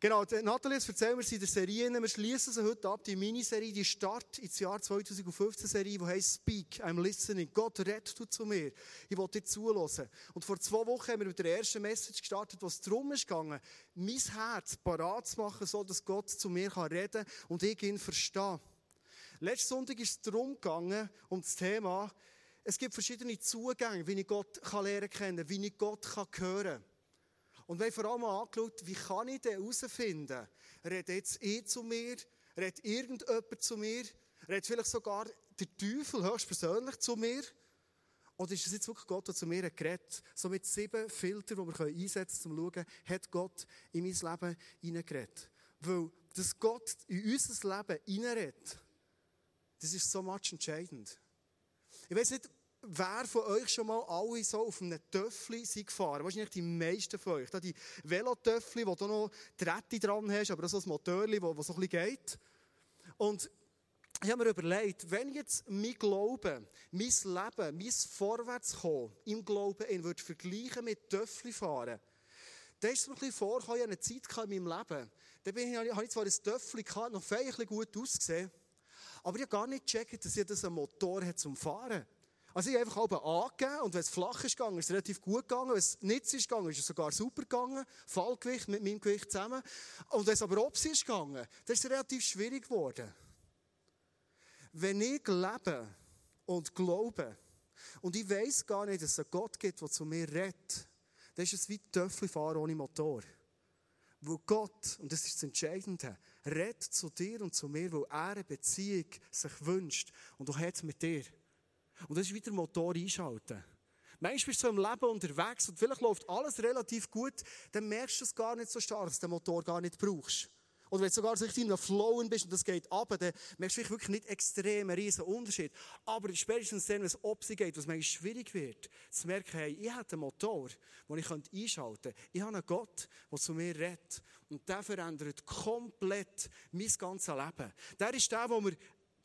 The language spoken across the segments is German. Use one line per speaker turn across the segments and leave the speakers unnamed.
Genau, Nathalie, jetzt erzählen wir sie in der Serie. Wir schließen sie heute ab, die Miniserie, die Start ins Jahr 2015-Serie, die heißt Speak, I'm listening. Gott du zu mir. Ich will dir zulassen. Und vor zwei Wochen haben wir mit der ersten Message gestartet, was darum ist gegangen, mein Herz parat zu machen, so dass Gott zu mir kann reden und ich ihn verstehe. Letzten Sonntag ist es darum gegangen, um das Thema, es gibt verschiedene Zugänge, wie ich Gott kann lernen kennen, wie ich Gott kann hören kann. Und wir haben vor allem angeschaut, wie kann ich denn herausfinden, redet jetzt eh zu mir, redet irgendjemand zu mir, redet vielleicht sogar der Teufel höchstpersönlich zu mir, oder ist es jetzt wirklich Gott, der zu mir geredet So mit sieben Filtern, die wir einsetzen können, um zu schauen, hat Gott in mein Leben hineingeredet. Weil, dass Gott in unser Leben hineinredet, das ist so much entscheidend. Ich weiß nicht, wer von euch schon mal alle so auf einem Töffli gefahren? Wahrscheinlich die meisten von euch. Da die Velotöffli, wo du noch Tretti dran hast, aber auch so ein Motorli, wo, wo so ein bisschen geht. Und ich habe mir überlegt, wenn jetzt mein Glauben, mein Leben, mein Vorwärtskommen im Glauben in würde vergleichen mit Töffli fahren, dann ist es mir ein bisschen vorgekommen, eine Zeit in meinem Leben, da bin ich, habe ich zwar ein Töffli gehabt, noch bisschen gut ausgesehen, aber ich habe gar nicht gecheckt, dass ich das einen Motor hat zum Fahren. Also ich habe einfach oben angegeben und wenn es flach ist gegangen, ist es relativ gut gegangen. Wenn es nicht ist gegangen, ist es sogar super gegangen. Fallgewicht mit meinem Gewicht zusammen. Und wenn es aber ob ist gegangen, dann ist es relativ schwierig geworden. Wenn ich lebe und glaube und ich weiß gar nicht, dass es einen Gott gibt, der zu mir redet, dann ist es wie Töffelfahren ohne Motor. Weil Gott, und das ist das Entscheidende, redet zu dir und zu mir, weil er eine Beziehung sich wünscht und er hat mit dir. Und das ist wieder Motor einschalten. Manchmal bist du so im Leben unterwegs und vielleicht läuft alles relativ gut, dann merkst du es gar nicht so stark, dass du den Motor gar nicht brauchst. Oder wenn du sogar so richtig in Flowen bist und das geht ab, dann merkst du wirklich nicht extrem einen riesen Unterschied. Aber spätestens dann, wenn es sie geht, was manchmal schwierig wird, zu merken, hey, ich habe einen Motor, den ich einschalten könnte. Ich habe einen Gott, der zu mir redet. Und der verändert komplett mein ganzes Leben. Der ist der, der mir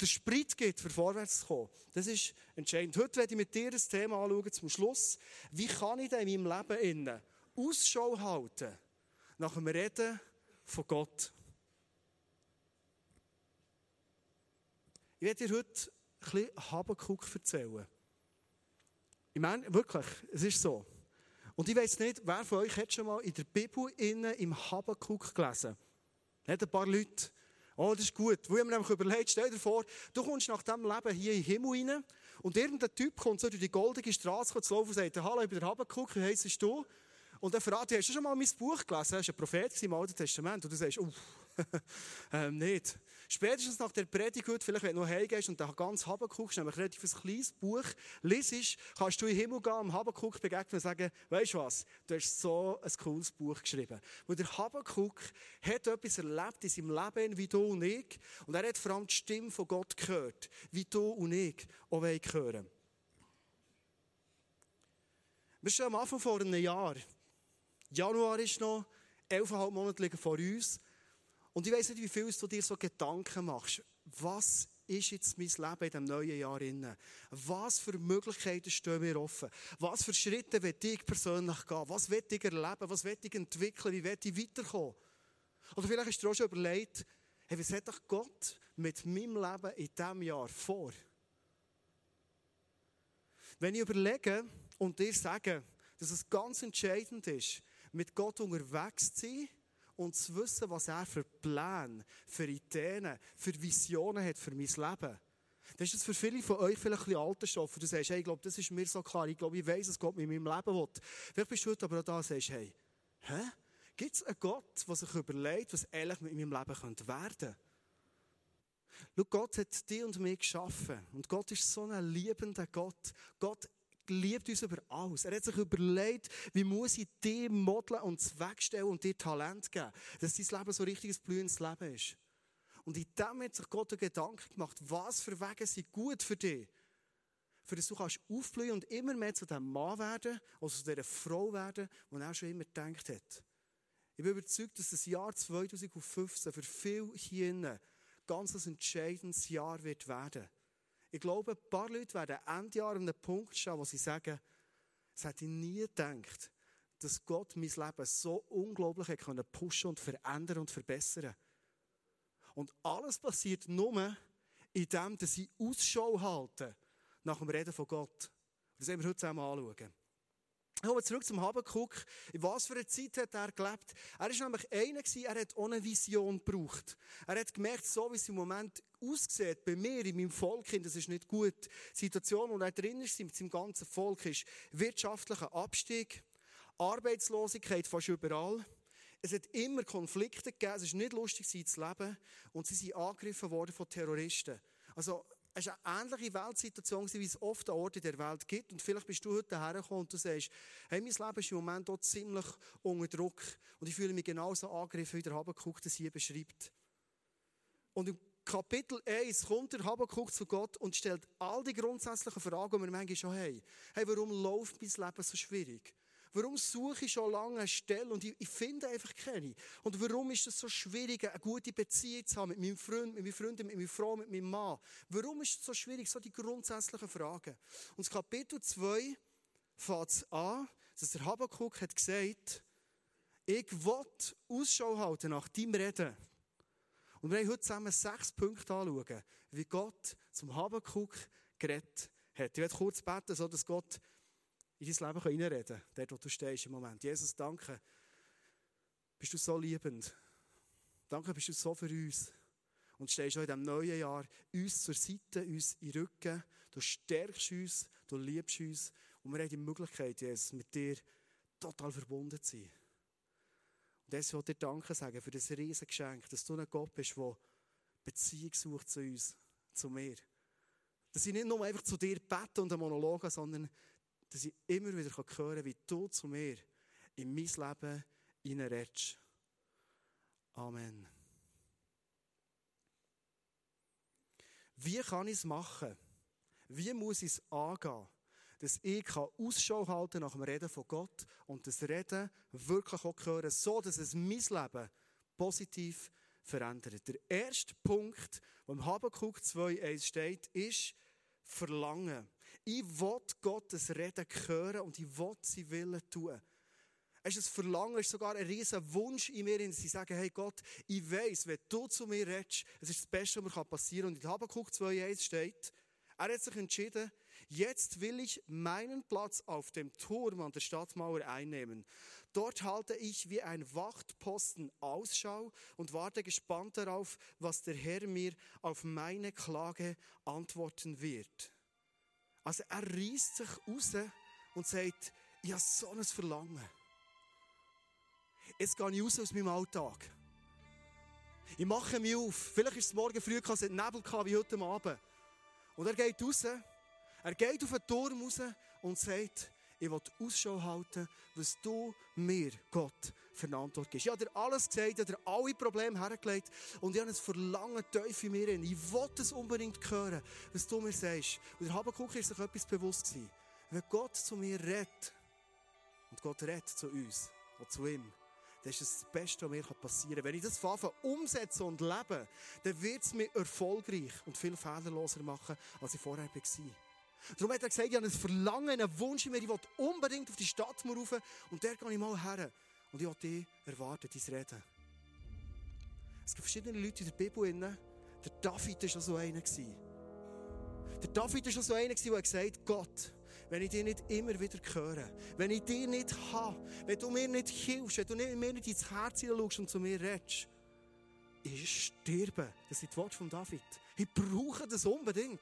der Sprit gibt, für vorwärts zu kommen. Das ist entscheidend. Heute werde ich mit dir das Thema anschauen zum Schluss. Wie kann ich denn in meinem Leben innen Ausschau halten nach dem Reden von Gott? Ich werde dir heute ein bisschen Habakuk erzählen. Ich meine, wirklich, es ist so. Und ich weiß nicht, wer von euch hat schon mal in der Bibel innen im Habakuk gelesen? Hat ein paar Leute. Oh, das ist gut. Wo ich mir nämlich überlegt, stell dir vor, du kommst nach diesem Leben hier in den Himmel rein und irgendein Typ kommt so durch die goldige Straße zu laufen und sagt, hallo, ich bin der Habakuk, wie heisst du? Und er fragt, hast du schon mal mein Buch gelesen? Er war ein Prophet im Alten Testament. Und du sagst, uff, ähm, nicht. Spätestens nach der Predigt, vielleicht wenn du noch heimgehst und da ganz Habakuk, nämlich relativ ein kleines Buch, liest, kannst du in den Himmel gehen, am Habakuk begegnen und sagen, weißt du was, du hast so ein cooles Buch geschrieben. Weil der Habakuk hat etwas erlebt in seinem Leben, wie du und ich, und er hat vor allem die Stimme von Gott gehört, wie du und ich auch hören Wir stehen am Anfang vor einem Jahr. Januar ist noch, elfeinhalb Monate liegen vor uns. Und ich weiß nicht, wie viel du dir so Gedanken machst. Was ist jetzt mein Leben in diesem neuen Jahr inne? Was für Möglichkeiten stehen mir offen? Was für Schritte will ich persönlich gehen? Was will ich erleben? Was will ich entwickeln? Wie will ich weiterkommen? Oder vielleicht hast du dir auch schon überlegt, hey, was hat doch Gott mit meinem Leben in diesem Jahr vor? Wenn ich überlege und dir sage, dass es ganz entscheidend ist, mit Gott unterwegs zu sein, und zu wissen, was er für Pläne, für Ideen, für Visionen hat für mein Leben. Das ist für viele von euch vielleicht ein bisschen alter Stoff. Du sagst, hey, ich glaube, das ist mir so klar. Ich glaube, ich weiß, dass Gott mit meinem Leben will. Vielleicht bist du heute aber auch da und sagst, hey, hä? Gibt es einen Gott, der sich überlegt, was ehrlich mit meinem Leben könnte werden könnte? Schau, Gott hat dich und mich geschaffen. Und Gott ist so ein liebender Gott. Gott liebt uns über alles. Er hat sich überlegt, wie muss ich dir modeln und wegstellen und dir Talent geben, dass dein Leben so ein richtiges blühendes Leben ist. Und in dem hat sich Gott Gedanken gemacht, was für Wege sind gut für dich. Für das du kannst aufblühen und immer mehr zu dem Mann werden, oder zu dieser Frau werden, die er schon immer gedacht hat. Ich bin überzeugt, dass das Jahr 2015 für viele hier ganz ein entscheidendes Jahr wird werden. Ich glaube, ein paar Leute werden Ende Jahr an einem Punkt stehen, wo sie sagen, das hätte nie gedacht, dass Gott mein Leben so unglaublich hat können pushen und verändern und verbessern. Und alles passiert nur, indem ich Ausschau halte nach dem Reden von Gott. Das werden wir heute zusammen anschauen. Kommen zurück zum Habakuk. In was für einer Zeit hat er gelebt? Er war nämlich einer, er hat ohne Vision gebraucht. Er hat gemerkt, so wie es im Moment aussieht, bei mir, in meinem Volk, das ist nicht gut. Die Situation, in der er drin ist, mit seinem ganzen Volk, ist wirtschaftlicher Abstieg, Arbeitslosigkeit fast überall. Es hat immer Konflikte gegeben, es ist nicht lustig zu leben und sie sind angegriffen worden von Terroristen. Also, es war eine ähnliche Weltsituation, wie es oft an Orten der Welt gibt. Und vielleicht bist du heute hergekommen und du sagst, hey, mein Leben ist im Moment auch ziemlich unter Druck. Und ich fühle mich genauso angegriffen, wie der Habakuk das hier beschreibt. Und im Kapitel 1 kommt der Habakuk zu Gott und stellt all die grundsätzlichen Fragen, die wir manchmal schon haben. Hey, warum läuft mein Leben so schwierig? Warum suche ich schon lange eine Stelle und ich, ich finde einfach keine? Und warum ist es so schwierig, eine gute Beziehung zu haben mit meinem Freund, mit meinen Freunden, mit meiner Frau, mit meinem Mann? Warum ist es so schwierig? So die grundsätzlichen Fragen. Und das Kapitel 2 fängt an, dass der Habakkuk hat gesagt, ich will Ausschau halten nach deinem Reden. Und wir wollen heute zusammen sechs Punkte anschauen, wie Gott zum Habakkuk geredet hat. Ich werde kurz beten, so dass Gott in dein Leben hineinreden kann, dort wo du stehst im Moment. Jesus, danke, bist du so liebend. Danke, bist du so für uns. Und stehst auch in diesem neuen Jahr uns zur Seite, uns in den Rücken. Du stärkst uns, du liebst uns. Und wir haben die Möglichkeit, Jesus, mit dir total verbunden zu sein. Und deswegen will ich dir Danke sagen für das riesige Geschenk, dass du ein Gott bist, der Beziehung sucht zu uns, zu mir. Dass ich nicht nur einfach zu dir bete und einen Monolog sondern dass ich immer wieder hören kann, wie du zu mir in mein Leben hineinredest. Amen. Wie kann ich es machen? Wie muss ich es angehen? Dass ich Ausschau halten nach dem Reden von Gott und das Reden wirklich auch hören, so dass es mein Leben positiv verändert. Der erste Punkt, wo im Habakkuk 2,1 steht, ist Verlangen. Ich will Gottes Reden hören und ich will sie Willen tun. Es ist ein Verlangen, es ist sogar ein riesen Wunsch in mir, dass sie sagen, hey Gott, ich weiß, wenn du zu mir redest, es ist das Beste, was mir passieren kann. Und in Habakkuk 2,1 steht, er hat sich entschieden, jetzt will ich meinen Platz auf dem Turm an der Stadtmauer einnehmen. Dort halte ich wie ein Wachtposten Ausschau und warte gespannt darauf, was der Herr mir auf meine Klage antworten wird. Also er reißt sich raus und sagt, ich habe so ein Verlangen. Jetzt gehe ich raus aus meinem Alltag. Ich mache mich auf. Vielleicht ist es morgen früh, es Nebel wie heute Abend. Und er geht raus. Er geht auf den Turm raus und sagt, ich will Ausschau halten, was du mir, Gott, für eine Antwort gibst. Ich habe dir alles gesagt, ich habe alle Probleme hergelegt und ich habe ein Verlangen tief in mir. Rein. Ich will es unbedingt hören, was du mir sagst. Und der Habakuk ist sich etwas bewusst gewesen. Wenn Gott zu mir redet, und Gott redet zu uns, und zu ihm, dann ist das das Beste, was mir passieren kann. Wenn ich das von umsetze und lebe, dann wird es mich erfolgreich und viel fehlerloser machen, als ich vorher war. Darum hat er gesagt, ich habe ein Verlangen, einen Wunsch in mir, ich will unbedingt auf die Stadt rauf und der gehe ich mal her. Und ich will dich erwarten, dein Reden. Es gibt verschiedene Leute in der Bibel. Der David war schon so einer. Der David war schon so einer, der gesagt hat, Gott, wenn ich dich nicht immer wieder höre, wenn ich dich nicht habe, wenn du mir nicht hilfst, wenn du mir nicht ins Herz hineinschaust und zu mir redest, ich sterbe. Das sind die Worte von David. Ich brauche das unbedingt.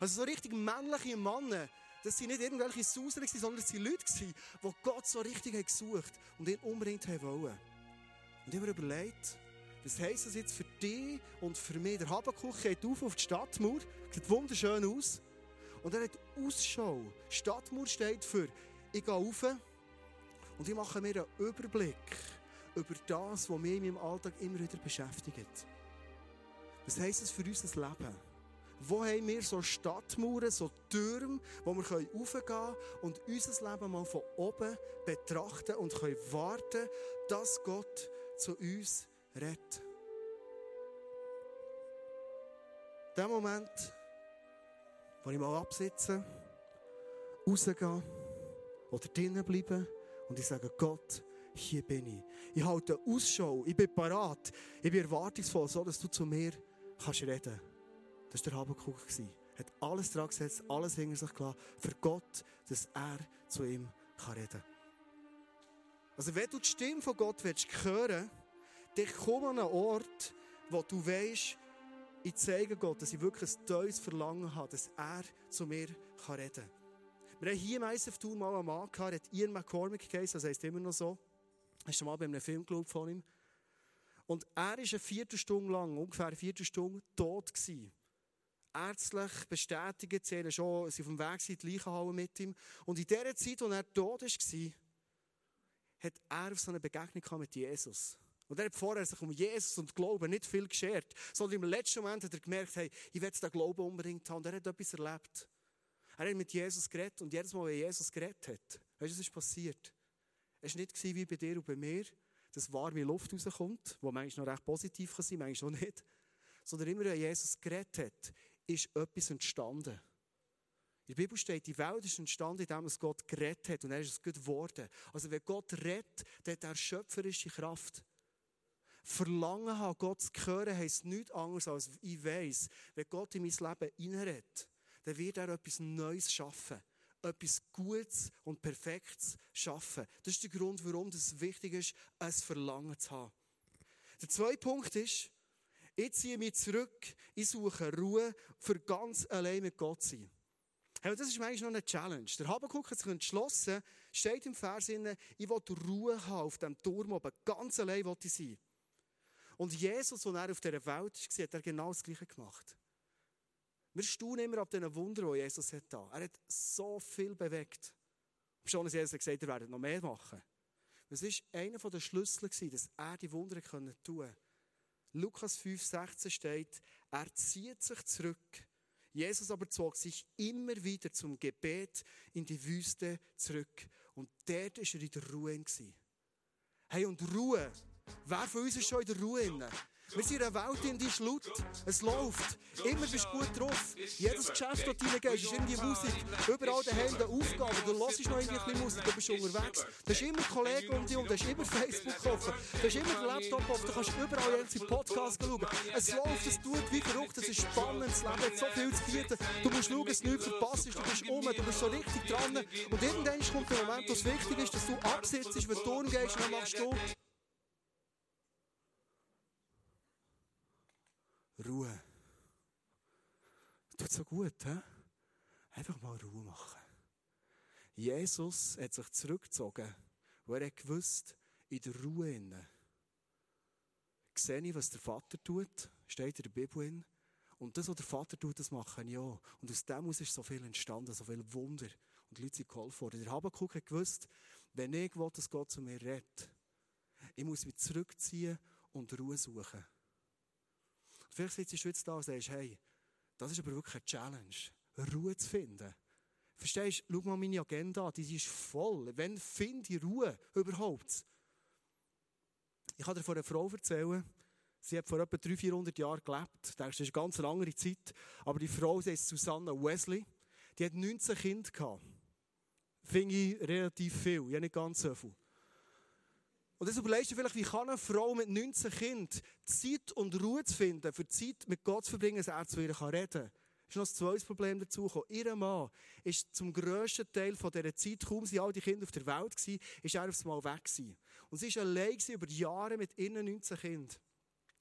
Also so richtig männliche Männer, das sind nicht irgendwelche Sauser, sondern das sind Leute, die Gott so richtig gesucht und ihn unbedingt wollen. Und ich habe mir überlegt, was heisst das jetzt für dich und für mich? Der Habakuk geht auf auf die Stadtmauer, sieht wunderschön aus. Und er hat Ausschau. Stadtmauer steht für, ich gehe rauf und ich mache mir einen Überblick über das, was mich in meinem Alltag immer wieder beschäftigt. Was heisst das für unser Leben? Wo haben wir so Stadtmauern, so Türme, wo wir raufgehen können und unser Leben mal von oben betrachten und können warten, dass Gott zu uns redet. Der Moment, wo ich mal absitze, rausgehe oder drinnen bleibe Und ich sage, Gott, hier bin ich. Ich halte Ausschau, ich bin parat, ich bin erwartungsvoll, so dass du zu mir kannst reden. Das war der Habakuk. Er hat alles dran gesetzt, alles hinter sich gelassen, für Gott, dass er zu ihm reden kann. Also wenn du die Stimme von Gott willst hören willst, komm an einen Ort, wo du weißt, ich zeige Gott, dass ich wirklich ein tolles Verlangen habe, dass er zu mir reden kann. Wir haben hier im ISF Tour mal einen Mann gehabt, hat Ian McCormick geheißen, das heisst immer noch so. Hast du mal bei einem Film von ihm? Und er war eine Viertelstunde lang, ungefähr eine Viertelstunde, tot gewesen. Ärztlich bestätigt, sie waren schon sie auf dem Weg in die Leichenhalle mit ihm. Und in der Zeit, als er tot war, hat er auf so eine Begegnung mit Jesus. Und er hat vorher sich um Jesus und Glauben nicht viel geschert, sondern im letzten Moment hat er gemerkt, hey, ich will den Glauben unbedingt haben. Und er hat etwas erlebt. Er hat mit Jesus geredet und jedes Mal, wenn Jesus geredet hat, weißt du, was ist passiert? Es war nicht wie bei dir und bei mir, dass warme Luft rauskommt, wo manchmal noch recht positiv sein kann, manchmal noch nicht. Sondern immer, wenn Jesus geredet hat, ist etwas entstanden. In der Bibel steht, die Welt ist entstanden, indem es Gott geredet hat und er ist es gut geworden. Also wenn Gott redet, dann hat er schöpferische Kraft. Verlangen haben, Gott zu hören, heisst nichts anderes als ich weiss, wenn Gott in mein Leben hineinredet, dann wird er etwas Neues schaffen. Etwas Gutes und Perfektes schaffen. Das ist der Grund, warum es wichtig ist, ein Verlangen zu haben. Der zweite Punkt ist, ich ziehe mich zurück, ich suche Ruhe, für ganz allein mit Gott sein. Hey, das ist eigentlich noch eine Challenge. Der Habakuk hat sich entschlossen, steht im Vers, ich will Ruhe haben auf dem Turm oben, ganz allein will ich sein. Und Jesus, als er auf dieser Welt war, hat er genau das Gleiche gemacht. Wir staunen immer auf diesen Wunder, die Jesus hat da. Er hat so viel bewegt. Schon als Jesus gesagt er werde noch mehr machen. Das war einer der Schlüssel, dass er die Wunder tun konnte. Lukas 5, 16 steht, er zieht sich zurück. Jesus aber zog sich immer wieder zum Gebet in die Wüste zurück. Und dort war er in der Ruhe. Hey, und Ruhe. Wer von uns ist schon in der Ruhe? Wir sind in einer Welt, in die ist laut. Es läuft. Immer bist du gut drauf. Jedes Geschäft, das du reingehst, ist irgendwie Musik. Überall daheim eine Aufgabe. Du hörst noch irgendwie ein bisschen Musik, du bist unterwegs. Da ist immer Kollegen um dich und da ist immer Facebook offen. Da ist immer der Laptop offen. Du kannst überall jetzt in Podcasts schauen. Es läuft, es tut wie verrückt. Es ist spannend. Das Leben hat so viel zu bieten. Du musst schauen, dass du nichts verpasst. Du bist um, du bist so richtig dran. Und irgendwann kommt der Moment, wo es wichtig ist, dass du absitzt, wenn du umgehst, dann machst du Ruhe. Tut so gut, hä? Einfach mal Ruhe machen. Jesus hat sich zurückgezogen, wo er gewusst, in der Ruhe inne. Sehe ich, was der Vater tut, steht in der Bibel in. Und das, was der Vater tut, das mache ich auch. Und aus dem ist so viel entstanden, so viel Wunder. Und die Leute sind geholfen worden. Der Habakuk hat gewusst, wenn ich will, dass Gott zu mir redet, ich muss mich zurückziehen und Ruhe suchen. Vielleicht sitzt du jetzt da und sagst, hey, das ist aber wirklich eine Challenge, Ruhe zu finden. Verstehst du? Schau mal meine Agenda an, die ist voll. Wann finde ich Ruhe überhaupt? Ich kann dir von einer Frau erzählen, sie hat vor etwa 300, 400 Jahren gelebt. Das ist eine ganz andere Zeit. Aber die Frau, sie ist Susanna Wesley, die hat 19 Kinder gehabt. Finde ich relativ viel, ja nicht ganz so viel. Und jetzt überlegst du vielleicht, wie kann eine Frau mit 19 Kindern Zeit und Ruhe zu finden, für Zeit mit Gott zu verbringen, dass er zu ihr reden kann. ist noch ein zweites Problem dazu gekommen. Ihr Mann ist zum grössten Teil von dieser Zeit, kaum sind all die Kinder auf der Welt gewesen, ist er aufs Mal weg gewesen. Und sie war allein über Jahre mit ihren 19 Kindern.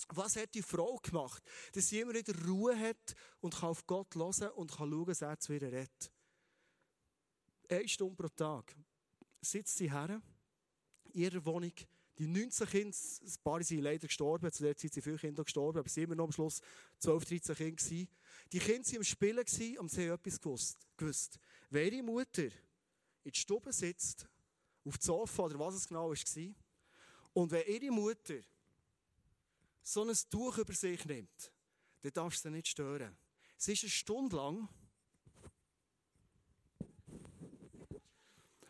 Was hat die Frau gemacht? Dass sie immer wieder Ruhe hat und kann auf Gott hören und kann schauen, dass er zu ihr redet. Eine Stunde pro Tag sitzt sie her in ihrer Wohnung. Die 19 Kinder, ein paar sind leider gestorben, zu der Zeit sind viele Kinder gestorben, aber sie waren immer noch am Schluss 12, 13 Kinder. Die Kinder waren am Spielen und sie haben etwas gewusst. Wenn ihre Mutter in der Stube sitzt, auf dem Sofa oder was es genau war, und wenn ihre Mutter so ein Tuch über sich nimmt, dann darfst du sie nicht stören. Sie ist eine Stunde lang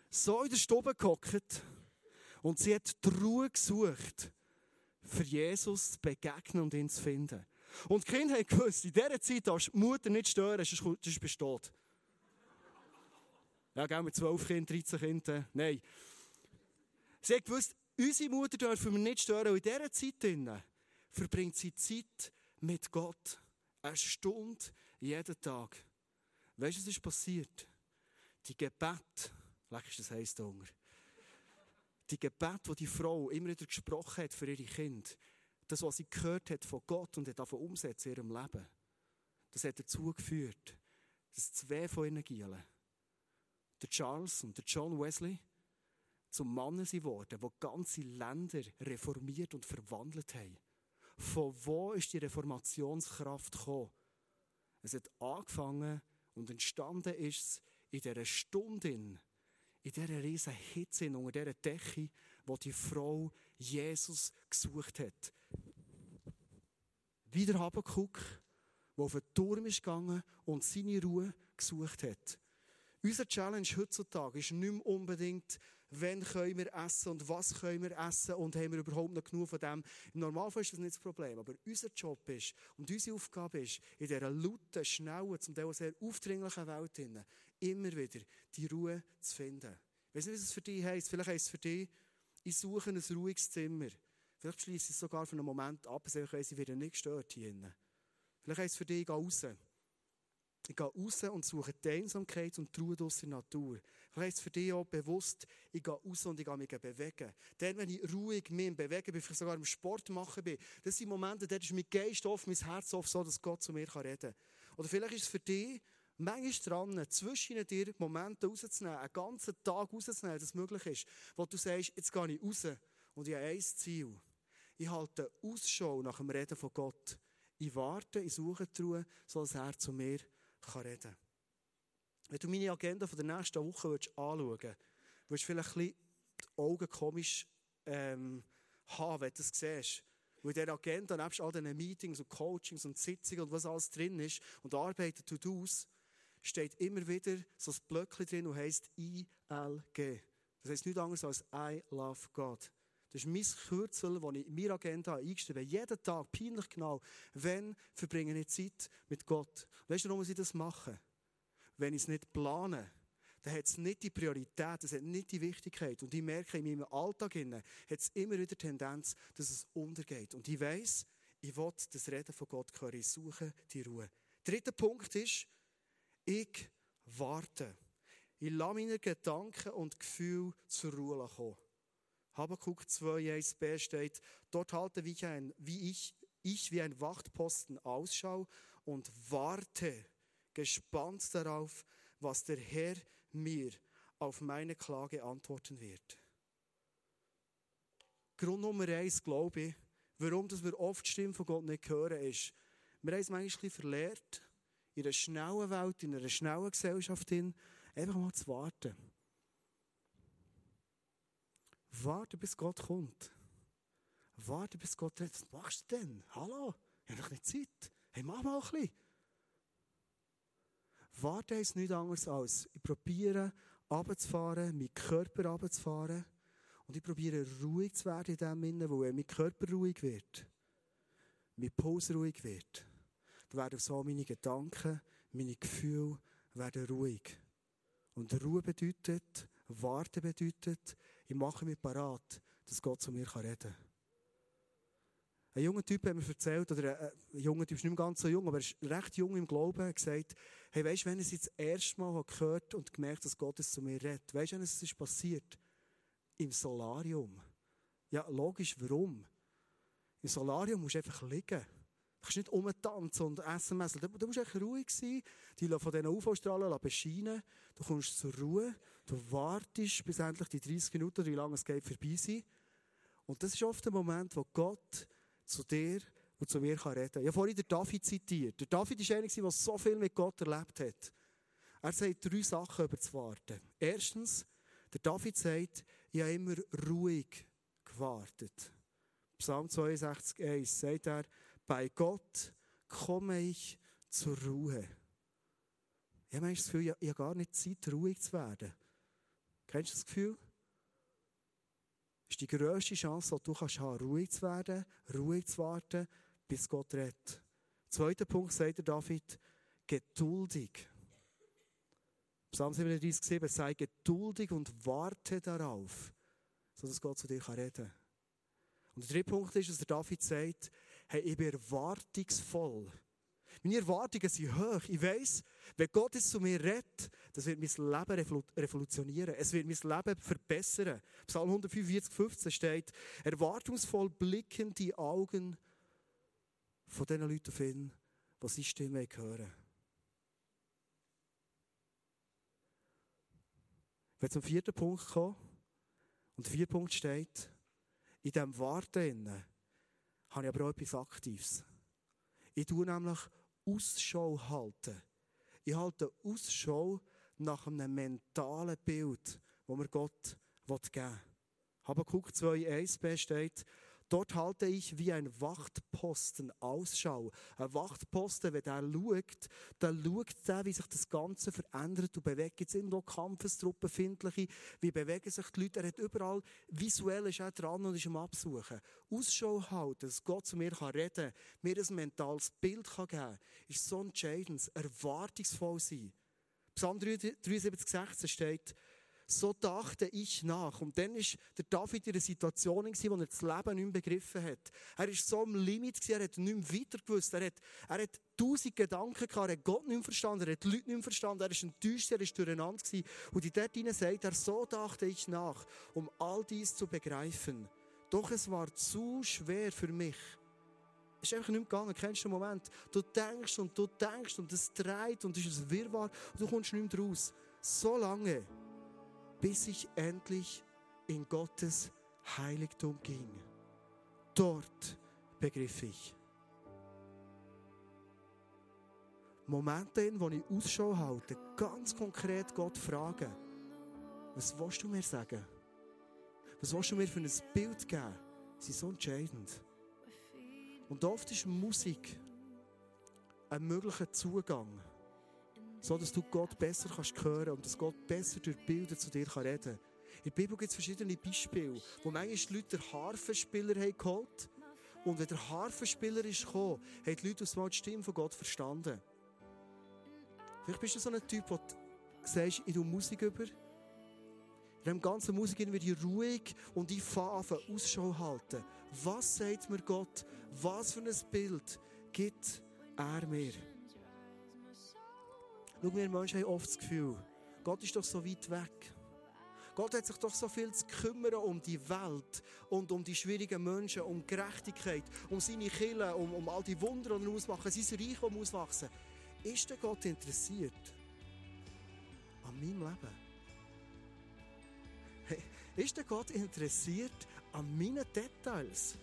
so in der Stube gehockt und sie hat die Ruhe gesucht, für Jesus zu begegnen und ihn zu finden. Und die Kinder haben gewusst, in dieser Zeit darfst du die Mutter nicht stören, sonst bist du tot. Ja, gell, mit 12 Kindern, 13 Kindern, nein. Sie hat gewusst, unsere Mutter dürfen wir nicht stören. Und in dieser Zeit verbringt sie Zeit mit Gott. Eine Stunde jeden Tag. Weißt du, was ist passiert? Die Gebet, leck ist das heiß Hunger. Die Gebet, die die Frau immer wieder gesprochen hat für ihre Kinder, das, was sie gehört hat von Gott und hat davon umsetzen in ihrem Leben, das hat dazu geführt, dass zwei von ihren Gielen, der Charles und der John Wesley, zum Mannen geworden, die ganze Länder reformiert und verwandelt haben. Von wo ist die Reformationskraft gekommen? Es hat angefangen und entstanden ist es in dieser Stunde, in dieser riesen Hitze, unter dieser Decke, wo die Frau Jesus gesucht hat. Wieder Habakuk, der auf den Turm ist gegangen und seine Ruhe gesucht hat. Unser Challenge heutzutage ist nicht mehr unbedingt, wann können wir essen und was können wir essen und haben wir überhaupt noch genug von dem. Im Normalfall ist das nicht das Problem, aber unser Job ist und unsere Aufgabe ist, in dieser lauten, schnellen, zum Teil sehr aufdringlichen Welt immer wieder die Ruhe zu finden. Ich weiß nicht, was es für dich heisst. Vielleicht heisst es für dich, ich suche ein ruhiges Zimmer. Vielleicht schließe ich es sogar für einen Moment ab, also ich weiss, ich werde nicht gestört hier drin. Vielleicht heisst es für dich, ich gehe raus. Ich gehe raus und suche die Einsamkeit und die Ruhe aus der Natur. Vielleicht heisst es für dich auch bewusst, ich gehe raus und ich gehe mich bewegen. Dann, wenn ich ruhig mich bewege, bin, vielleicht sogar im Sport machen bin, das sind Momente, da ist mein Geist offen, mein Herz offen, so dass Gott zu mir reden kann. Oder vielleicht ist es für dich, manchmal dran, zwischen dir Momente rauszunehmen, einen ganzen Tag rauszunehmen, dass es möglich ist, wo du sagst, jetzt gehe ich raus und ich habe ein Ziel. Ich halte Ausschau nach dem Reden von Gott. Ich warte, ich suche die Ruhe, so dass er zu mir reden kann. Wenn du meine Agenda von der nächsten Woche anschauen würdest, würdest du vielleicht ein die Augen komisch ähm, haben, wenn du das siehst. Weil in dieser Agenda, nebst all diesen Meetings und Coachings und Sitzungen und was alles drin ist und Arbeiten tut aus, steht immer wieder so ein Blöckchen drin und heisst ILG. Das heisst nichts anderes als I love God. Das ist mein Kürzel, das ich in meiner Agenda eingeschrieben habe. Jeden Tag, peinlich genau, wenn verbringe ich Zeit mit Gott. Weißt du, warum ich das mache? Wenn ich es nicht plane, dann hat es nicht die Priorität, es hat nicht die Wichtigkeit. Und ich merke, in meinem Alltag hat es immer wieder die Tendenz, dass es untergeht. Und ich weiss, ich will das Reden von Gott hören. Ich suche die Ruhe. Dritter Punkt ist, ich warte. Ich lasse meine Gedanken und Gefühle zur Ruhe kommen. Habakkuk 2, 1b steht, dort halte wie, ein, wie ich, ich wie ein Wachtposten Ausschau und warte gespannt darauf, was der Herr mir auf meine Klage antworten wird. Grund Nummer eins, glaube ich, warum wir oft die Stimme von Gott nicht hören, ist, wir haben es manchmal verlehrt, in einer schnellen Welt, in einer schnellen Gesellschaft hin, einfach mal zu warten. Warte, bis Gott kommt. Warte, bis Gott redet. Was machst du denn? Hallo? Ich habe doch nicht Zeit. Hey, mach mal ein bisschen. Warten ist nichts anderes als, ich probiere, runterzufahren, meinen Körper runterzufahren. Und ich probiere, ruhig zu werden in dem Sinne, wo mein Körper ruhig wird, mein Puls ruhig wird werden so meine Gedanken, meine Gefühle werden ruhig. Und Ruhe bedeutet, Warten bedeutet, ich mache mich parat, dass Gott zu mir reden kann. Ein junger Typ hat mir erzählt, oder ein, ein junger Typ ist nicht mehr ganz so jung, aber er ist recht jung im Glauben, hat gesagt, hey, weißt du, wenn ich es das erste Mal gehört und gemerkt dass Gott es zu mir redet, weißt du, wenn es ist passiert? Im Solarium. Ja, logisch, warum? Im Solarium musst du einfach liegen. Du kannst nicht umtanzen und essen messen. Du musst echt ruhig sein, die von diesen UV-Strahlen bescheinen. Du kommst zur Ruhe, du wartest, bis endlich die 30 Minuten, wie lange es geht, vorbei sind. Und das ist oft der Moment, wo Gott zu dir und zu mir reden kann. Ich habe vorhin den David zitiert. Der David ist einer, der so viel mit Gott erlebt hat. Er sagt drei Sachen über das Warten. Erstens, der David sagt, ich habe immer ruhig gewartet. Psalm 62, 1 sagt er, bei Gott komme ich zur Ruhe. Ich habe das Gefühl, ich habe gar nicht Zeit, ruhig zu werden. Kennst du das Gefühl? Das ist die grösste Chance, die du hast, ruhig zu werden, ruhig zu warten, bis Gott redet. Zweiter Punkt sagt der David, geduldig. Psalm 37, 7, sei geduldig und warte darauf. sodass Gott zu dir reden kann. Und der dritte Punkt ist, dass der David sagt, hey, ich bin erwartungsvoll. Meine Erwartungen sind hoch. Ich weiss, wenn Gott es zu mir redet, das wird mein Leben revolutionieren. Es wird mein Leben verbessern. Psalm 145, 15 steht, erwartungsvoll blicken die Augen von den Leuten auf ihn, die seine Stimme hören. Wenn zum vierten Punkt kommen, und der vierte Punkt steht, in diesem Warten habe ich aber auch etwas Aktives. Ich tue nämlich Ausschau halten. Ich halte Ausschau nach einem mentalen Bild, das mir Gott geben will. Habakkuk 2,1b steht, Dort halte ich wie ein Wachtposten Ausschau. Ein Wachtposten, wenn der schaut, dann schaut der, wie sich das Ganze verändert und bewegt. Jetzt irgendwo Kampfestruppen, Findliche, wie bewegen sich die Leute. Er hat überall, visuell ist er dran und ist am Absuchen. Ausschau halten, dass Gott zu mir reden kann, mir ein mentales Bild geben kann, ist so entscheidend. Erwartungsvoll sein. Psalm 73, 16 steht, so dachte ich nach. Und dann ist der David in einer Situation, in der er das Leben nicht mehr begriffen hat. Er war so am Limit, er hat nicht mehr weiter gewusst. Er hat, er hat tausend Gedanken gehabt, er hat Gott nicht mehr verstanden, er hat die Leute nicht mehr verstanden, er war enttäuscht, er war durcheinander. Und in dort hinein sagt er, so dachte ich nach, um all dies zu begreifen. Doch es war zu schwer für mich. Es ist einfach nicht mehr gegangen. Kennst du den Moment? Du denkst und du denkst und es dreht und es ist ein Wirrwarr und du kommst nicht mehr raus. So lange, bis ich endlich in Gottes Heiligtum ging. Dort begriff ich. Momente, in denen ich Ausschau halte, ganz konkret Gott fragen, was willst du mir sagen? Was willst du mir für ein Bild geben? Sie sind so entscheidend. Und oft ist Musik ein möglicher Zugang so dass du Gott besser kannst hören und dass Gott besser durch Bilder zu dir reden kann. In der Bibel gibt es verschiedene Beispiele, wo manchmal die Leute den Harfenspieler haben geholt und wenn der Harfenspieler ist gekommen, haben die Leute aus die Stimme von Gott verstanden. Vielleicht bist du so ein Typ, der sagst, ich tue Musik über. In dem ganzen Musik werde ich ruhig und ich fange an, Ausschau halten. Was sagt mir Gott? Was für ein Bild gibt er mir? Schau, wir Menschen haben oft das Gefühl, Gott ist doch so weit weg. Gott hat sich doch so viel zu kümmern um die Welt und um die schwierigen Menschen, um Gerechtigkeit, um seine Kinder, um, um all die Wunder, die er ausmachen, sein Reich, das muss wachsen. Ist der Gott interessiert an meinem Leben? Hey, ist der Gott interessiert an meinen Details,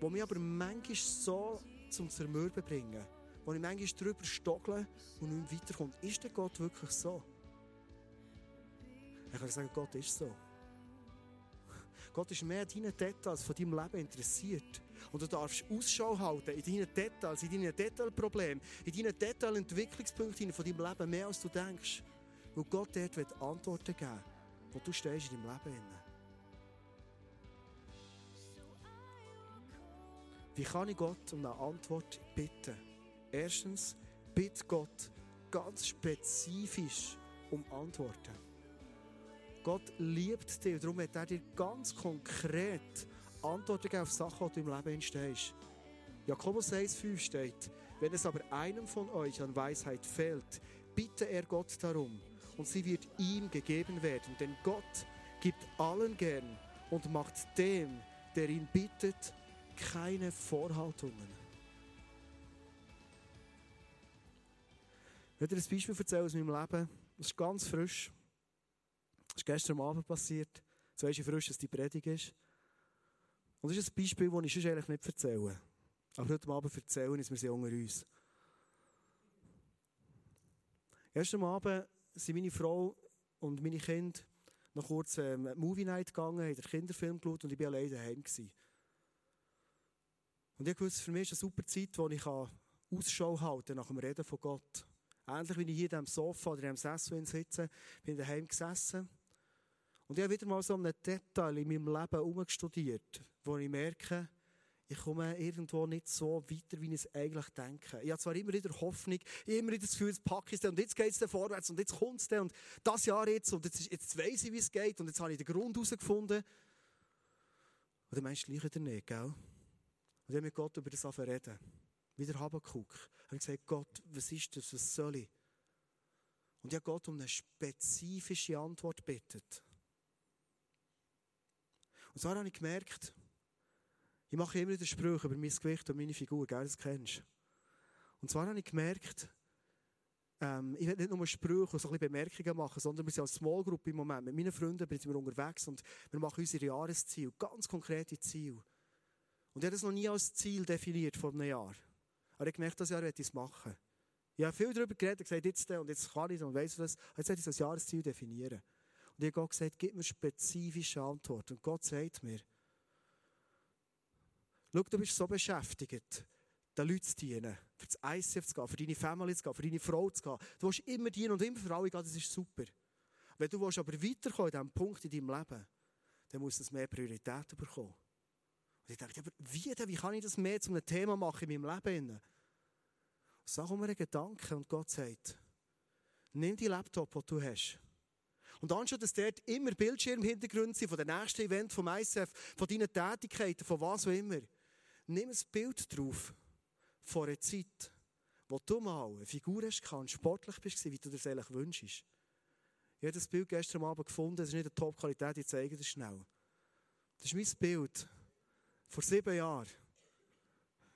die mich aber manchmal so zum Zermürben bringen? Wo ich manchmal drüber stogle und nicht weiterkomme. Ist der Gott wirklich so? Ich kann sagen, Gott ist so. Gott ist mehr an deinen Details von deinem Leben interessiert. Und du darfst Ausschau halten in deinen Details, in deinen Detailproblemen, in deinen Detailentwicklungspunkten von deinem Leben, mehr als du denkst. Weil Gott dort wird Antworten geben, wo du stehst in deinem Leben. Wie kann ich Gott um eine Antwort bitten? Erstens, bitte Gott ganz spezifisch um Antworten. Gott liebt dich, darum hat er dir ganz konkret Antworten gegeben auf Sachen, die du im Leben entstehst. Jakobus 1,5 steht, wenn es aber einem von euch an Weisheit fehlt, bitte er Gott darum und sie wird ihm gegeben werden, denn Gott gibt allen gern und macht dem, der ihn bittet, keine Vorhaltungen. Ich will dir ein Beispiel erzählen aus meinem Leben. Das ist ganz frisch. Das ist gestern Abend passiert. Weisst du frisch, dass die Predigt ist. Und das ist ein Beispiel, das ich sonst eigentlich nicht erzähle. Aber heute Abend erzählen ist wir sie unter uns. Gestern Abend sind meine Frau und meine Kinder noch kurz ähm, Movie Night gegangen, haben den Kinderfilm geschaut und ich war alleine daheim. Gewesen. Und ich wusste, für mich ist eine super Zeit, wo ich Ausschau halten nach dem Reden von Gott. Ähnlich wie ich hier am Sofa oder am Sessel sitze, bin ich daheim gesessen. Und ich habe wieder mal so ein Detail in meinem Leben umgestudiert, wo ich merke, ich komme irgendwo nicht so weiter, wie ich es eigentlich denke. Ich habe zwar immer wieder Hoffnung, immer wieder das Gefühl, jetzt packe ich es und jetzt geht es vorwärts und jetzt kommt es und das Jahr jetzt und jetzt, jetzt weiss ich, wie es geht und jetzt habe ich den Grund herausgefunden. Und der Mensch gleich wieder nicht, gell? Und ich habe mit Gott über das reden. Wieder Habakuk. Und ich gesagt, Gott, was ist das, was soll ich? Und ich habe Gott um eine spezifische Antwort bittet. Und so habe ich gemerkt, ich mache immer wieder Sprüche über mein Gewicht und meine Figur, gell, das kennst du. Und zwar habe ich gemerkt, ähm, ich will nicht nur Sprüche und so ein bisschen Bemerkungen machen, sondern wir sind als Small Group im Moment. Mit meinen Freunden sind wir unterwegs und wir machen unsere Jahresziele, ganz konkrete Ziele. Und ich habe das noch nie als Ziel definiert vor einem Jahr. Aber ich gemerkt, das Jahr werde ich es machen. Ich habe viel darüber geredet, gesagt, jetzt und jetzt kann ich es und weiss was. Jetzt werde ich das Jahresziel definieren. Und ich habe Gott gesagt, gib mir spezifische Antworten. Und Gott sagt mir, schau, du bist so beschäftigt, den Leuten zu dienen, für das ICF zu gehen, für deine Familie zu gehen, für deine Frau zu gehen. Du willst immer dienen und immer für alle gehen, das ist super. Wenn du willst aber weiterkommen in diesem Punkt in deinem Leben, dann muss das mehr Priorität bekommen. Und ich dachte, aber wie? Wie kann ich das mehr zu einem Thema machen in meinem Leben? Sag mir einen Gedanken und Gott sagt, nimm die Laptop, den du hast. Und anstatt dass dort immer Bildschirmhintergründe sind von den nächsten Event vom ICF, von deinen Tätigkeiten, von was auch immer, nimm ein Bild drauf von einer Zeit, wo du mal eine Figur hast und sportlich bist, wie du dir das eigentlich wünschst. Ich habe das Bild gestern Abend gefunden, das ist nicht eine Top-Qualität, ich zeige das schnell. Das ist mein Bild vor sieben Jahren.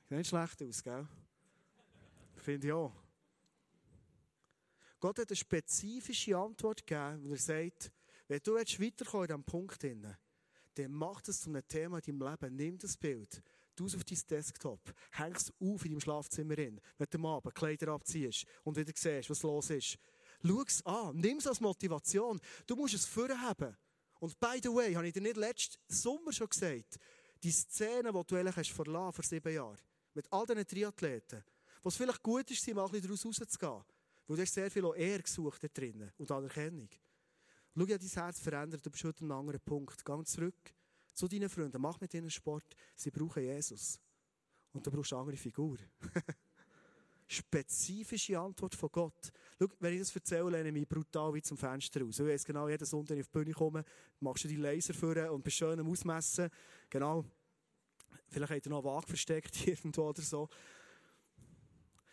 Sieht nicht schlecht aus, gell? Finde ich auch. Gott hat eine spezifische Antwort gegeben, wo er sagt, wenn du jetzt weiterkommen in diesem Punkt, dann mach das zu einem Thema in deinem Leben. Nimm das Bild, tu es auf dein Desktop, häng es auf in deinem Schlafzimmer hin, wenn du am Abend Kleider abziehst und wieder siehst, was los ist. Schau es an, nimm es als Motivation. Du musst es vorhaben. Und by the way, habe ich dir nicht letzten Sommer schon gesagt, die Szene, die du eigentlich hast verlassen vor sieben Jahren, mit all diesen Triathleten, wo es vielleicht gut ist, mal ein daraus rauszugehen, weil du hast sehr viel auch Ehr gesucht da drinnen und Anerkennung. Schau, ja, dein Herz verändert, du bist heute an einem anderen Punkt. Geh zurück zu deinen Freunden, mach mit ihnen Sport, sie brauchen Jesus. Und du brauchst eine andere Figur. Spezifische Antwort von Gott. Schau, wenn ich das erzähle, lehne ich mich brutal wie zum Fenster raus. Ich weiss genau, jeden Sonntag, wenn ich auf die Bühne komme, machst du die Laser führen und bist schön am Ausmessen. Genau. Vielleicht hat er noch Waage versteckt irgendwo oder so.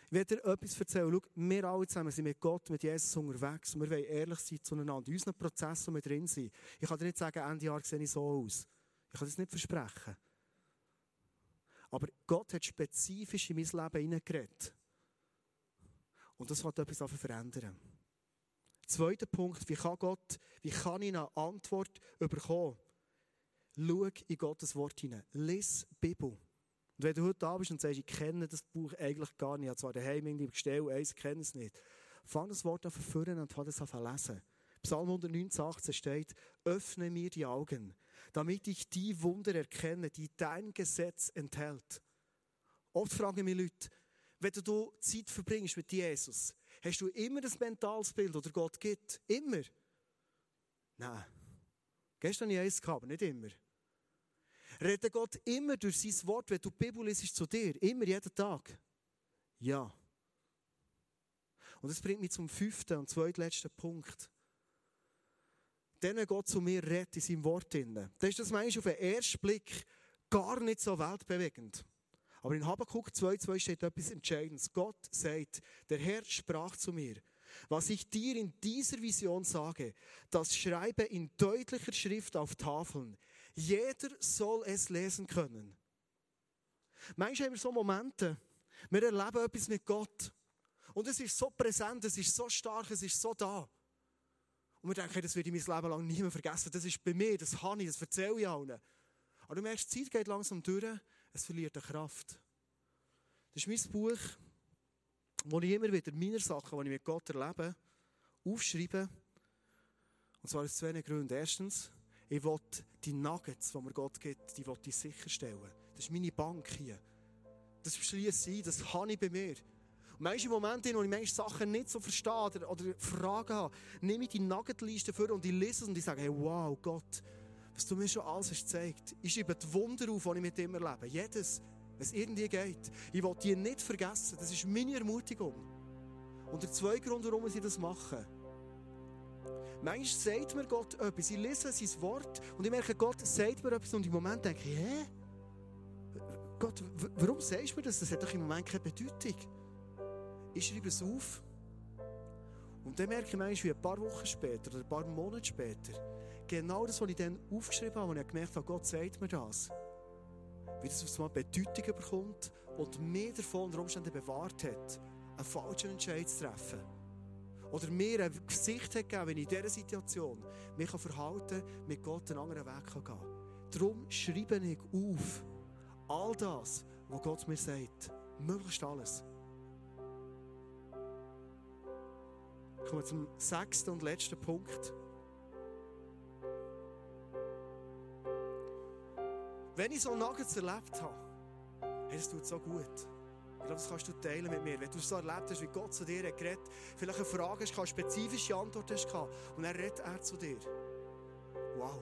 Ich werde dir etwas erzählen. Schau, wir alle zusammen sind mit Gott, mit Jesus unterwegs und wir wollen ehrlich sein zueinander. In unseren Prozessen, wo wir drin sind. Ich kann dir nicht sagen, Ende Jahr sehe ich so aus. Ich kann das nicht versprechen. Aber Gott hat spezifisch in mein Leben hineingeredet. Und das wird etwas verändern. Zweiter Punkt, wie kann Gott, wie kann ich eine Antwort bekommen? Schau in Gottes Wort hinein. Lies die Bibel. Und wenn du heute da bist und sagst, ich kenne das Buch eigentlich gar nicht, ich habe zwar daheim irgendwie bestellt, eins kenne es nicht, fang das Wort an verführen und fang das an zu lesen. Psalm 119, 18 steht, öffne mir die Augen, damit ich die Wunder erkenne, die dein Gesetz enthält. Oft fragen mich Leute, wenn du Zeit verbringst mit Jesus, hast du immer das mentales Bild, das Gott gibt? Immer? Nein. Gestern hatte ich eins, aber nicht immer. Redet Gott immer durch sein Wort, wenn du die Bibel liest, zu dir? Immer, jeden Tag? Ja. Und das bringt mich zum fünften und zweitletzten Punkt. Wenn Gott zu mir redet in seinem Wort, dann ist das manchmal auf den ersten Blick gar nicht so weltbewegend. Aber in Habakkuk 2,2 steht etwas Entscheidendes. Gott sagt, der Herr sprach zu mir, was ich dir in dieser Vision sage, das schreibe in deutlicher Schrift auf Tafeln. Jeder soll es lesen können. Manchmal haben wir so Momente, wir erleben etwas mit Gott. Und es ist so präsent, es ist so stark, es ist so da. Und wir denken, das werde ich mein Leben lang nie mehr vergessen. Das ist bei mir, das habe ich, das erzähle ich allen. Aber du merkst, die Zeit geht langsam durch es verliert eine Kraft. Das ist mein Buch, wo ich immer wieder meine Sachen, die ich mit Gott erlebe, aufschreibe. Und zwar aus zwei Gründen. Erstens, ich will die Nuggets, die mir Gott gibt, die will ich sicherstellen. Das ist meine Bank hier. Das schließe ich, das habe ich bei mir. Und manchmal Momente, wo ich manche Sachen nicht so verstehe oder, oder Fragen habe, nehme ich die Nuggetliste vor und ich lese es und ich sage, hey, wow, Gott, was du mir schon alles hast gezeigt. Ich schreibe die Wunder auf, die ich mit ihm erlebe. Jedes. wenn es irgendwie geht. Ich will die nicht vergessen. Das ist meine Ermutigung. Und der zweite Grund, warum ich das mache. Manchmal sagt mir Gott etwas. Ich lese sein Wort und ich merke, Gott sagt mir etwas und im Moment denke ich, hä? Gott, warum sagst du mir das? Das hat doch im Moment keine Bedeutung. Ich schreibe es auf. Und dann merke ich manchmal, wie ein paar Wochen später oder ein paar Monate später, genau das, was ich dann aufgeschrieben habe, und ich gemerkt habe, Gott sagt mir das, wie das auf einmal Bedeutung bekommt und mir davon unter Umständen bewahrt hat, einen falschen Entscheid zu treffen. Oder mir ein Gesicht hat gegeben, wenn ich in dieser Situation mich verhalten kann, mit Gott einen anderen Weg gehen kann. Darum schreibe ich auf all das, was Gott mir sagt. Möglichst alles. Kommen wir zum sechsten und letzten Punkt. Wenn ich so Nuggets erlebt habe, hey, das tut so gut. Ich glaube, das kannst du teilen mit mir. Wenn du so erlebt hast, wie Gott zu dir hat geredet, vielleicht eine Frage hast, eine spezifische Antwort hast und dann redet er zu dir. Wow.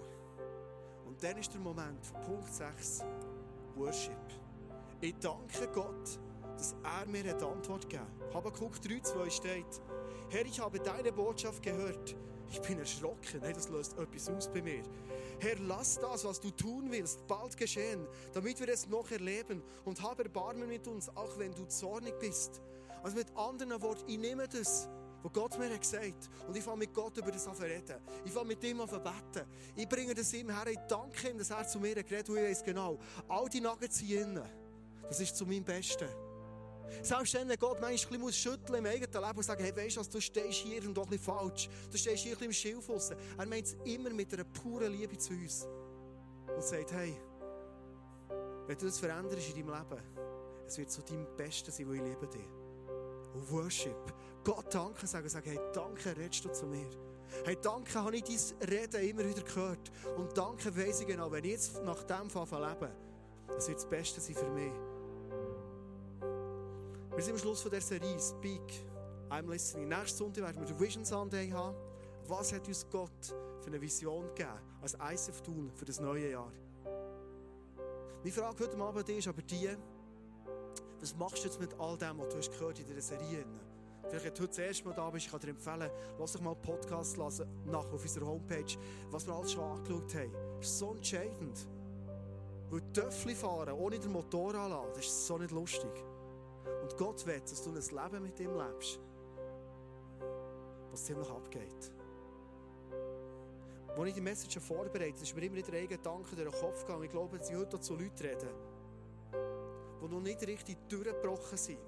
Und dann ist der Moment von Punkt 6, Worship. Ich danke Gott, dass er mir eine Antwort gegeben hat. Habakkuk 3,2 steht, Herr, ich habe deine Botschaft gehört. Ich bin erschrocken. Hey, das löst etwas aus bei mir. Herr, lass das, was du tun willst, bald geschehen, damit wir es noch erleben. Und habe Erbarmen mit uns, auch wenn du zornig bist. Also mit anderen Worten, ich nehme das, was Gott mir gesagt hat. Und ich fange mit Gott über das an reden. Ich fange mit ihm an beten. Ich bringe das ihm her. Ich danke ihm, dass er zu mir geredet hat. Und ich weiß genau, all die Nuggets hier innen, das ist zu meinem Besten. Selbst wenn Gott manchmal bisschen schütteln im eigenen Leben und sagen, hey, weißt du was, du stehst hier und doch ein bisschen falsch. Du stehst hier ein bisschen im Schilf Er meint es immer mit einer puren Liebe zu uns. Und sagt, hey, wenn du das veränderst in deinem Leben, es wird zu deinem Besten sein, wo ich liebe dich. Und Worship. Gott danke sagen, sagen, hey, danke, redest du zu mir. Hey, danke, habe ich dein Reden immer wieder gehört. Und danke, weiss ich genau, wenn ich jetzt nach dem Fall lebe, es wird das Beste sein für mich. Wir sind am Schluss von der Serie Speak, I'm Listening. Nächsten Sonntag werden wir den Vision Sunday haben. Was hat uns Gott für eine Vision gegeben, als ISF tun für das neue Jahr? Meine Frage heute Abend ist aber die, was machst du jetzt mit all dem, was du hast gehört in dieser Serie? Vielleicht, wenn du heute das erste Mal da bist, ich kann dir empfehlen, lass dich mal einen Podcast lassen, nach auf unserer Homepage, was wir alles schon angeschaut haben. Das ist so entscheidend. Weil Töffel fahren ohne den Motor anladen, das ist so nicht lustig. Und Gott will, dass du ein Leben mit ihm lebst, was ziemlich abgeht. Als ich die Message vorbereitet habe, ist mir immer wieder ein Gedanke durch den Kopf gegangen. Ich glaube, dass ich heute zu Leuten rede, die noch nicht richtig durchgebrochen sind,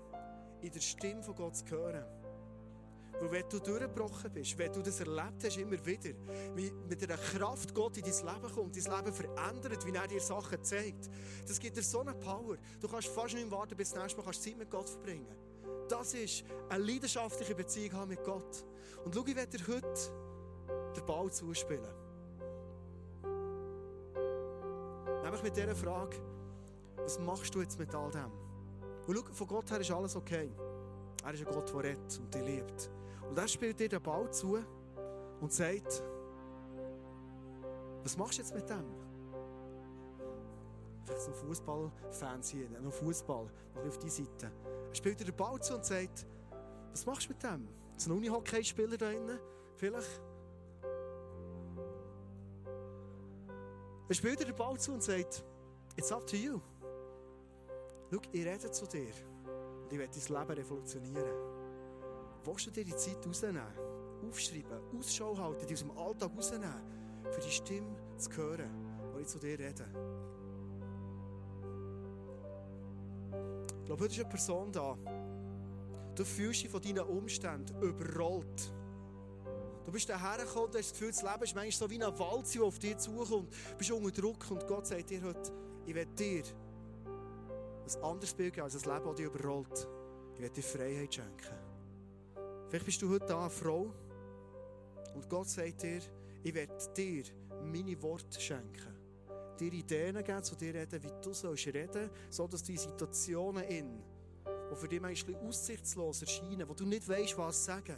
in der Stimme von Gott zu hören. Weil wenn du durchgebrochen bist, wenn du das erlebt hast, immer wieder, wie mit einer Kraft Gott in dein Leben kommt, dein Leben verändert, wie er dir Sachen zeigt, das gibt dir so eine Power. Du kannst fast nicht warten, bis du nächstes Mal Zeit mit Gott verbringen Das ist eine leidenschaftliche Beziehung haben mit Gott. Und schau, ich werde dir heute den Ball zuspielen. Nämlich mit dieser Frage, was machst du jetzt mit all dem? Und schau, von Gott her ist alles okay. Er ist ein Gott, der rettet und dich liebt. Und er spielt dir den Ball zu und sagt, was machst du jetzt mit dem? Vielleicht sind Fußballfans hier, noch Fußball, noch auf die Seite. Er spielt dir den Ball zu und sagt, was machst du mit dem? Ist ein Unihockey-Spieler da drinnen? Vielleicht? Er spielt dir den Ball zu und sagt, it's up to you. Schau, ich rede zu dir und ich werde dein Leben revolutionieren. Willst du dir die Zeit rausnehmen? Aufschreiben, Ausschau halten, die aus dem Alltag rausnehmen, für die Stimme zu hören, die ich zu dir rede. Ich glaube, heute ist eine Person da. Du fühlst dich von deinen Umständen überrollt. Du bist daher gekommen und hast das Gefühl, das Leben ist manchmal so wie ein Wald, der auf dich zukommt. Du bist unter Druck und Gott sagt dir heute, ich werde dir ein anderes Bild geben als ein Leben, das dich überrollt. Ich werde dir Freiheit schenken. Vielleicht bist du heute da, Frau, und Gott sagt dir, ich werde dir meine Worte schenken. Dir Ideen geben, zu dir reden, wie du sollst reden, so dass die Situationen in, die für dich manchmal aussichtslos erscheinen, wo du nicht weißt, was sagen,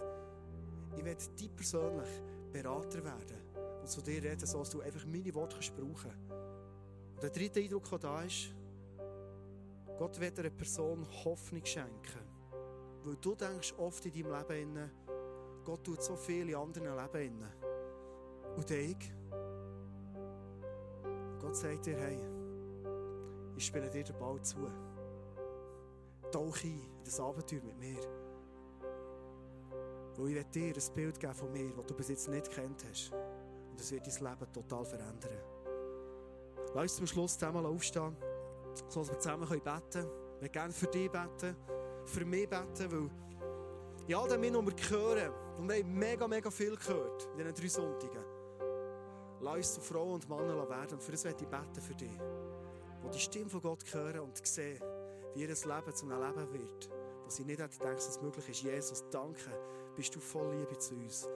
ich werde dir persönlich Berater werden und zu dir reden, so dass du einfach meine Worte brauchen kannst. Und der dritte Eindruck, der da ist, Gott wird einer Person Hoffnung schenken. Weil du denkst oft in deinem Leben, Gott tut so viel in anderen Leben. Und ich? Gott sagt dir, hey, ich spiele dir den Ball zu. Tauch ein in das Abenteuer mit mir. Weil ich werde dir ein Bild geben von mir, das du bis jetzt nicht kennt hast. Und es wird dein Leben total verändern. Lass uns zum Schluss zusammen aufstehen, sodass wir zusammen beten können. Möchte gerne für dich beten, für mich beten, weil in all dem, was wir hören, und wir haben mega, mega viel gehört in diesen drei Sonntagen, lass uns zu Frauen und Männern werden. Und für das möchte ich beten für dich. Die die Stimme von Gott hören und sehen, wie ihr Leben zu einem Leben wird, wo sie nicht hätte gedacht, dass es möglich ist. Jesus, danke, bist du voll Liebe zu uns.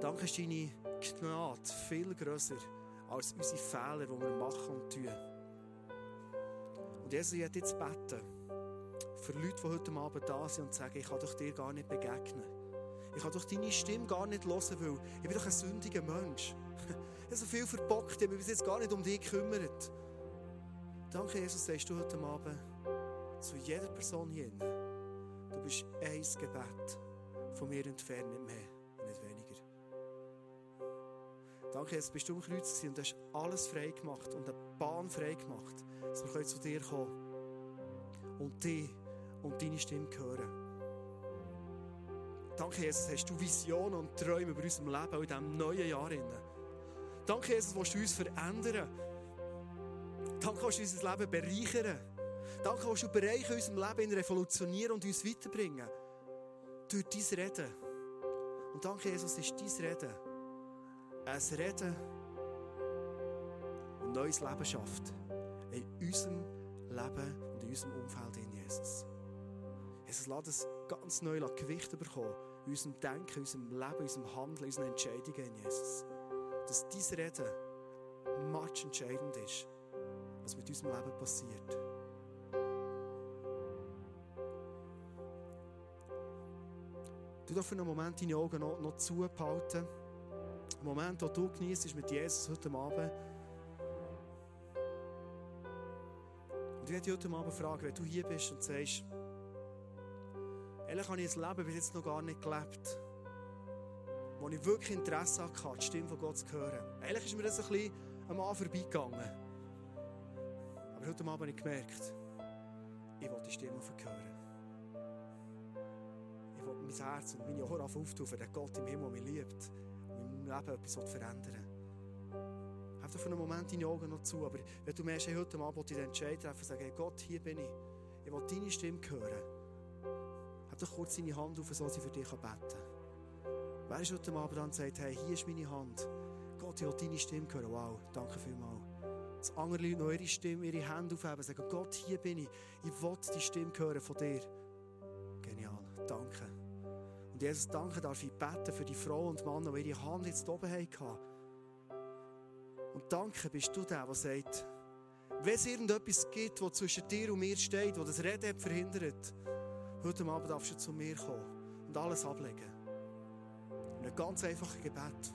Danke ist deine Gnade viel grösser als unsere Fehler, die wir machen und tun. Und Jesus, ich jetzt beten für Leute, die heute Abend da sind und sagen, ich kann doch dir gar nicht begegnen. Ich kann doch deine Stimme gar nicht hören, weil ich bin doch ein sündiger Mensch. Ich habe so viel verbockt, ich habe mich bis jetzt gar nicht um dich gekümmert. Danke, Jesus, sagst du heute Abend zu jeder Person hier. Du bist ein Gebet von mir entfernt, nicht mehr, nicht weniger. Danke, jetzt bist du am Kreuz und hast alles frei gemacht und eine Bahn frei gemacht, dass wir zu dir kommen und dich und deine Stimme hören. Danke, Jesus, hast du Visionen und Träume über unserem Leben in diesem neuen Jahr. Danke, Jesus, willst du uns verändern. Danke, willst du unser Leben bereichern. Danke, willst du Bereiche in unserem Leben revolutionieren und uns weiterbringen. Durch dein Reden. Und danke, Jesus, ist dein Reden ein Reden und neues Leben schafft. In unserem Leben und in unserem Umfeld in Jesus. Jesus lässt es ganz neu Gewicht bekommen. In unserem Denken, in unserem Leben, in unserem Handeln, in unseren Entscheidungen in Jesus. Dass dein Reden much entscheidend ist, was mit unserem Leben passiert. Du darfst für einen Moment deine Augen noch, noch zubehalten. Ein Moment, den du genießt mit Jesus heute Abend. Und ich werde heute Abend fragen, wenn du hier bist und sagst, ehrlich habe ich das Leben bis jetzt noch gar nicht gelebt, wo ich wirklich Interesse hatte, die Stimme von Gott zu hören. Ehrlich ist mir das ein bisschen am Anfang vorbeigegangen. Aber heute Abend habe ich gemerkt, ich will die Stimme verhören. Ich will mein Herz und meine Ohren auftun für den Gott im Himmel, mich liebt Leben etwas verändern. Hab doch für einen Moment deine Augen noch zu, aber wenn du merkst, hey, heute Abend den Entscheid treffen sagen, hey Gott, hier bin ich, ich will deine Stimme hören, hab doch kurz deine Hand auf, so sie für dich beten kann. Wer ist heute Abend und sagt, hey, hier ist meine Hand, Gott, ich will deine Stimme hören, wow, danke vielmals. Dass andere Leute noch ihre Stimme, ihre Hände aufheben und sagen, Gott, hier bin ich, ich will die Stimme hören von dir. Genial, danke. Und Jesus, danke darf ich beten für die Frauen und Männer, die ihre Hand jetzt oben hatten. Und danke bist du der, der sagt, wenn es irgendetwas gibt, das zwischen dir und mir steht, wo das Reden verhindert, heute Abend darfst du zu mir kommen und alles ablegen. Ein ganz einfaches Gebet,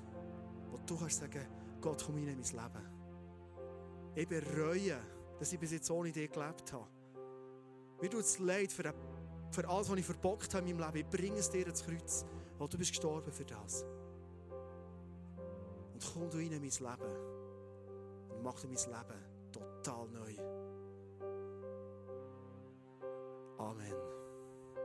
wo du kannst sagen, Gott, komm rein in mein Leben. Ich bereue, dass ich bis jetzt ohne dich gelebt habe. Mir tut es leid für für alles, was ich verbockt habe in meinem Leben. Ich bringe es dir ins Kreuz, weil du bist gestorben für das. Und komm du rein in mein Leben mach dir mein Leben total neu. Amen.